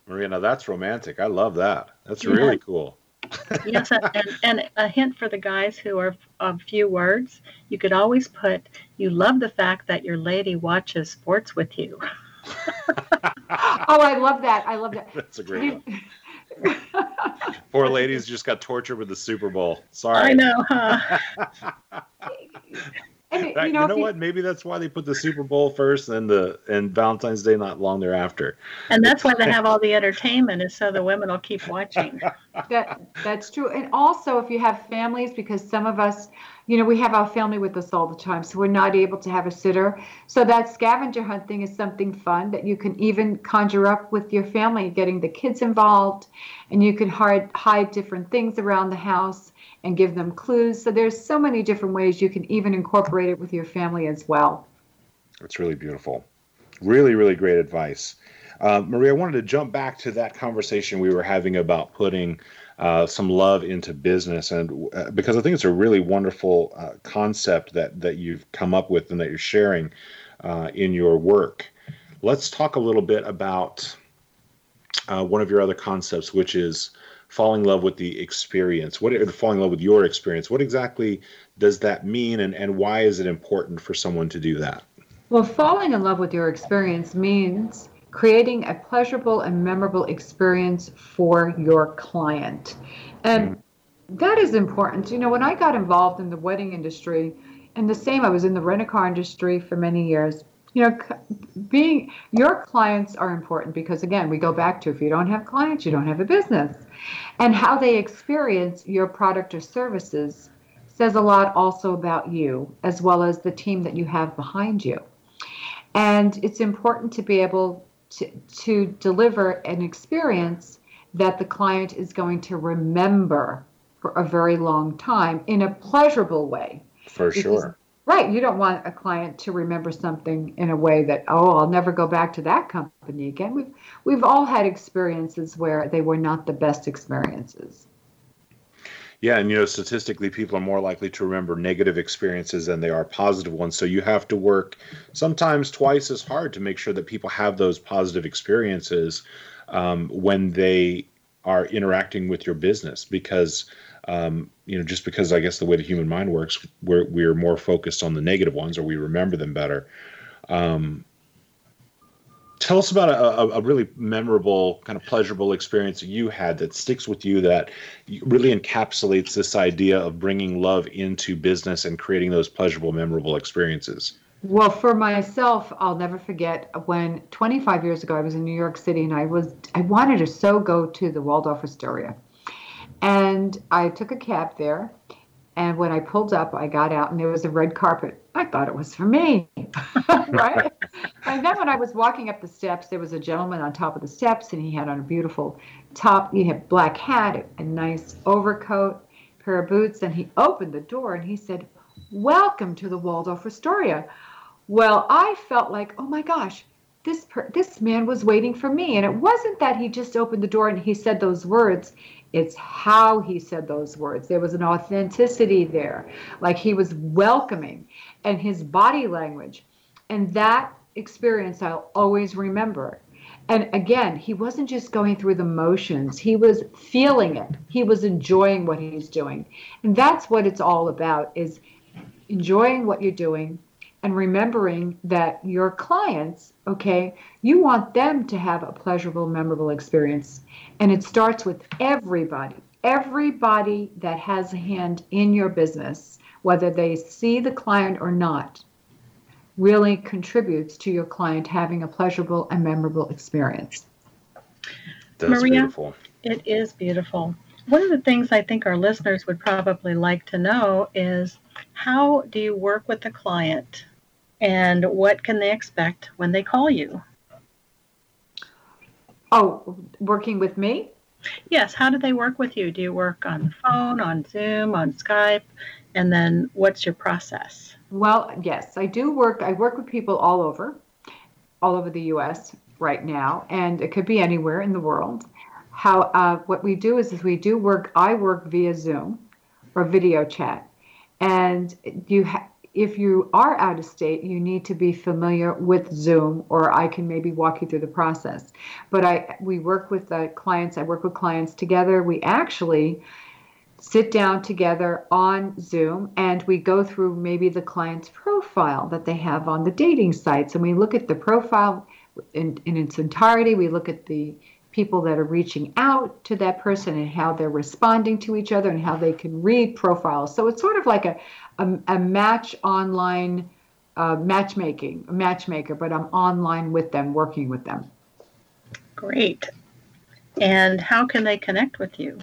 Marina, that's romantic. I love that. That's yeah. really cool. [laughs] yes, and, and a hint for the guys who are of few words, you could always put, you love the fact that your lady watches sports with you. [laughs] oh, I love that. I love that. That's a great one. Poor ladies just got tortured with the Super Bowl. Sorry. I know, huh? [laughs] and, you know, you know what? Maybe that's why they put the Super Bowl first and the and Valentine's Day not long thereafter. And that's why they have all the entertainment is so the women will keep watching. That that's true. And also if you have families, because some of us you know, we have our family with us all the time, so we're not able to have a sitter. So that scavenger hunt thing is something fun that you can even conjure up with your family, getting the kids involved, and you can hide, hide different things around the house and give them clues. So there's so many different ways you can even incorporate it with your family as well. That's really beautiful. Really, really great advice. Uh, Maria, I wanted to jump back to that conversation we were having about putting uh, some love into business, and uh, because I think it's a really wonderful uh, concept that that you've come up with and that you're sharing uh, in your work. Let's talk a little bit about uh, one of your other concepts, which is falling in love with the experience. What falling in love with your experience? What exactly does that mean, and and why is it important for someone to do that? Well, falling in love with your experience means creating a pleasurable and memorable experience for your client. And mm-hmm. that is important. You know, when I got involved in the wedding industry, and the same, I was in the rent a car industry for many years. You know, being your clients are important because, again, we go back to if you don't have clients, you don't have a business. And how they experience your product or services says a lot also about you, as well as the team that you have behind you. And it's important to be able to, to deliver an experience that the client is going to remember for a very long time in a pleasurable way. For because, sure. Right. You don't want a client to remember something in a way that, oh, I'll never go back to that company again. We've, we've all had experiences where they were not the best experiences. Yeah, and you know, statistically, people are more likely to remember negative experiences than they are positive ones. So you have to work sometimes twice as hard to make sure that people have those positive experiences um, when they are interacting with your business because um, you know just because i guess the way the human mind works we're, we're more focused on the negative ones or we remember them better um, tell us about a, a, really memorable kind of pleasurable experience you had that sticks with you that really encapsulates this idea of bringing love into business and creating those pleasurable memorable experiences well, for myself, I'll never forget when 25 years ago I was in New York City and I was I wanted to so go to the Waldorf Astoria. And I took a cab there and when I pulled up, I got out and there was a red carpet. I thought it was for me. [laughs] right? and then when I was walking up the steps, there was a gentleman on top of the steps and he had on a beautiful top, he had black hat, a nice overcoat, pair of boots, and he opened the door and he said, Welcome to the Waldorf Astoria. Well, I felt like, oh my gosh, this per- this man was waiting for me, and it wasn't that he just opened the door and he said those words. It's how he said those words. There was an authenticity there, like he was welcoming, and his body language, and that experience I'll always remember. And again, he wasn't just going through the motions, he was feeling it. He was enjoying what he's doing. And that's what it's all about is enjoying what you're doing, and remembering that your clients, okay, you want them to have a pleasurable, memorable experience. And it starts with everybody, everybody that has a hand in your business, whether they see the client or not, really contributes to your client having a pleasurable and memorable experience. That's Maria, beautiful. It is beautiful. One of the things I think our listeners would probably like to know is how do you work with the client and what can they expect when they call you? Oh, working with me? Yes. How do they work with you? Do you work on the phone, on Zoom, on Skype? And then what's your process? Well, yes, I do work. I work with people all over, all over the U.S. right now, and it could be anywhere in the world. How uh, what we do is, is we do work. I work via Zoom or video chat, and you have if you are out of state, you need to be familiar with Zoom, or I can maybe walk you through the process. But I, we work with the clients. I work with clients together. We actually sit down together on Zoom and we go through maybe the client's profile that they have on the dating sites, and we look at the profile in, in its entirety. We look at the people that are reaching out to that person and how they're responding to each other and how they can read profiles. So it's sort of like a, a, a match online uh, matchmaking, a matchmaker, but I'm online with them, working with them. Great. And how can they connect with you?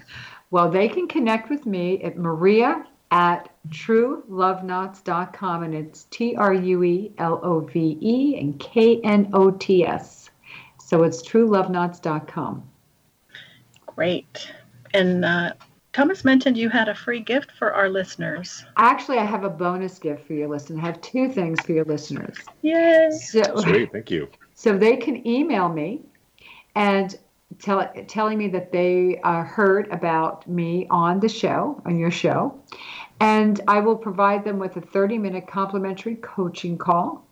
Well, they can connect with me at Maria at trueloveknots.com, and it's T R U E L O V E and K N O T S. So it's trueloveknots.com. Great. And uh, Thomas mentioned you had a free gift for our listeners. Actually, I have a bonus gift for your listeners. I have two things for your listeners. Yay! So, [laughs] Sweet, thank you. So they can email me and tell, telling me that they uh, heard about me on the show, on your show. And I will provide them with a 30 minute complimentary coaching call.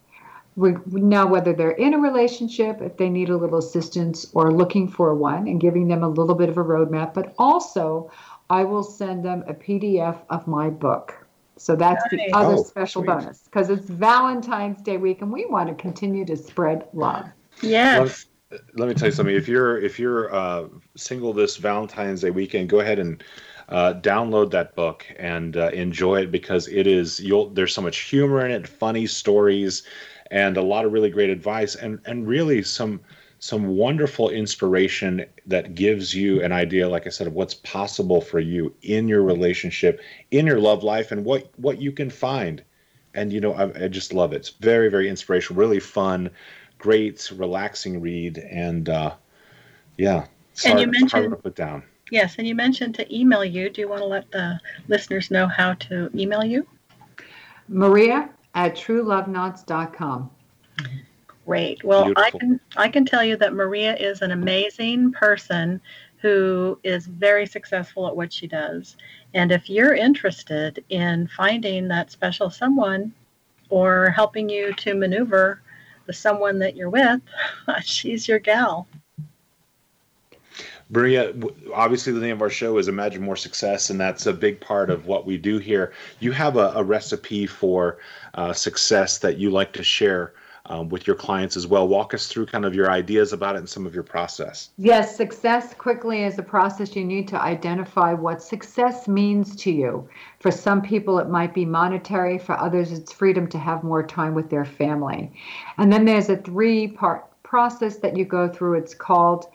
We, now, whether they're in a relationship, if they need a little assistance, or looking for one, and giving them a little bit of a roadmap, but also I will send them a PDF of my book. So that's nice. the other oh, special sweet. bonus because it's Valentine's Day week and we want to continue to spread love. Yes. Let, let me tell you something. If you're if you're uh, single this Valentine's Day weekend, go ahead and uh, download that book and uh, enjoy it because it is you'll there's so much humor in it, funny stories, and a lot of really great advice and and really some some wonderful inspiration that gives you an idea like i said of what's possible for you in your relationship in your love life and what what you can find and you know I, I just love it. It's very very inspirational, really fun, great, relaxing read, and uh, yeah. Sorry, and you mentioned put down. Yes, and you mentioned to email you. Do you want to let the listeners know how to email you? Maria at trueloveknots.com. Great. Well, Beautiful. I can I can tell you that Maria is an amazing person who is very successful at what she does. And if you're interested in finding that special someone or helping you to maneuver the someone that you're with, [laughs] she's your gal. Maria, obviously, the name of our show is Imagine More Success, and that's a big part of what we do here. You have a, a recipe for uh, success that you like to share um, with your clients as well. Walk us through kind of your ideas about it and some of your process. Yes, success quickly is a process you need to identify what success means to you. For some people, it might be monetary, for others, it's freedom to have more time with their family. And then there's a three part process that you go through. It's called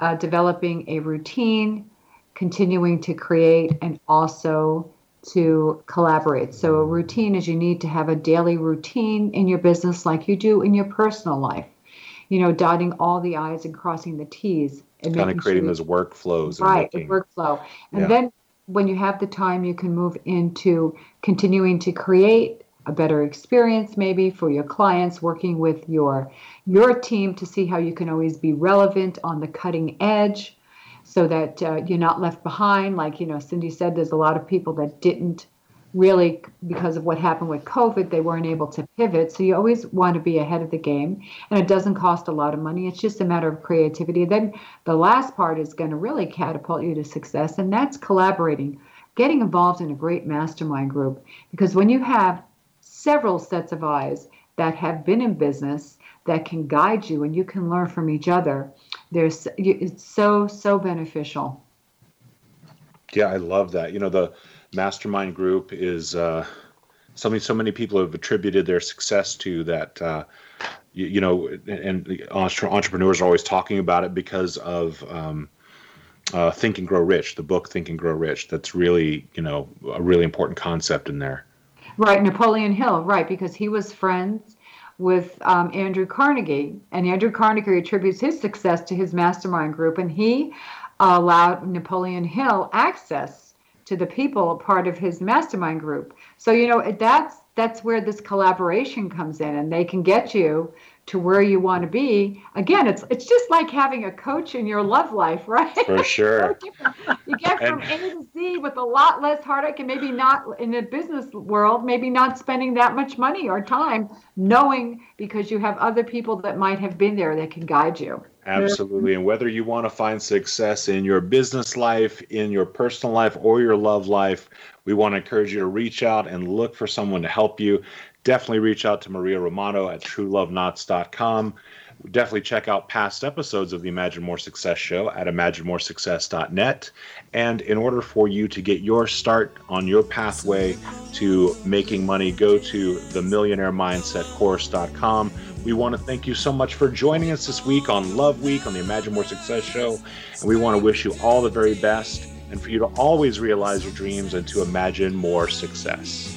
uh, developing a routine, continuing to create, and also to collaborate. So, a routine is you need to have a daily routine in your business like you do in your personal life. You know, dotting all the I's and crossing the T's. And kind of creating sure those workflows. Right, making, workflow. And yeah. then when you have the time, you can move into continuing to create a better experience maybe for your clients working with your your team to see how you can always be relevant on the cutting edge so that uh, you're not left behind. Like, you know, Cindy said, there's a lot of people that didn't really, because of what happened with COVID, they weren't able to pivot. So you always want to be ahead of the game. And it doesn't cost a lot of money, it's just a matter of creativity. Then the last part is going to really catapult you to success, and that's collaborating. Getting involved in a great mastermind group because when you have several sets of eyes that have been in business that can guide you and you can learn from each other, there's it's so so beneficial. Yeah i love that. You know the mastermind group is uh, something so many people have attributed their success to that uh, you, you, know and entrepreneurs are always talking about it because of um, uh, think and grow rich the book think and grow rich that's really you know a really important concept in there. Right napoleon hill right because he was friends with um, Andrew Carnegie, and Andrew Carnegie attributes his success to his mastermind group, and he allowed Napoleon Hill access to the people part of his mastermind group. So you know that's that's where this collaboration comes in, and they can get you to where you want to be. Again, it's it's just like having a coach in your love life, [laughs] right? For sure. you get from and, A to Z with a lot less heartache, and maybe not in the business world, maybe not spending that much money or time, knowing because you have other people that might have been there that can guide you. Absolutely. And whether you want to find success in your business life, in your personal life, or your love life, we want to encourage you to reach out and look for someone to help you definitely reach out to Maria Romano at trueloveknots.com. Definitely check out past episodes of the Imagine More Success show at imaginemoresuccess.net. And in order for you to get your start on your pathway to making money, go to the millionaire mindset course.com. We want to thank you so much for joining us this week on Love Week on the Imagine More Success show. And we want to wish you all the very best and for you to always realize your dreams and to imagine more success.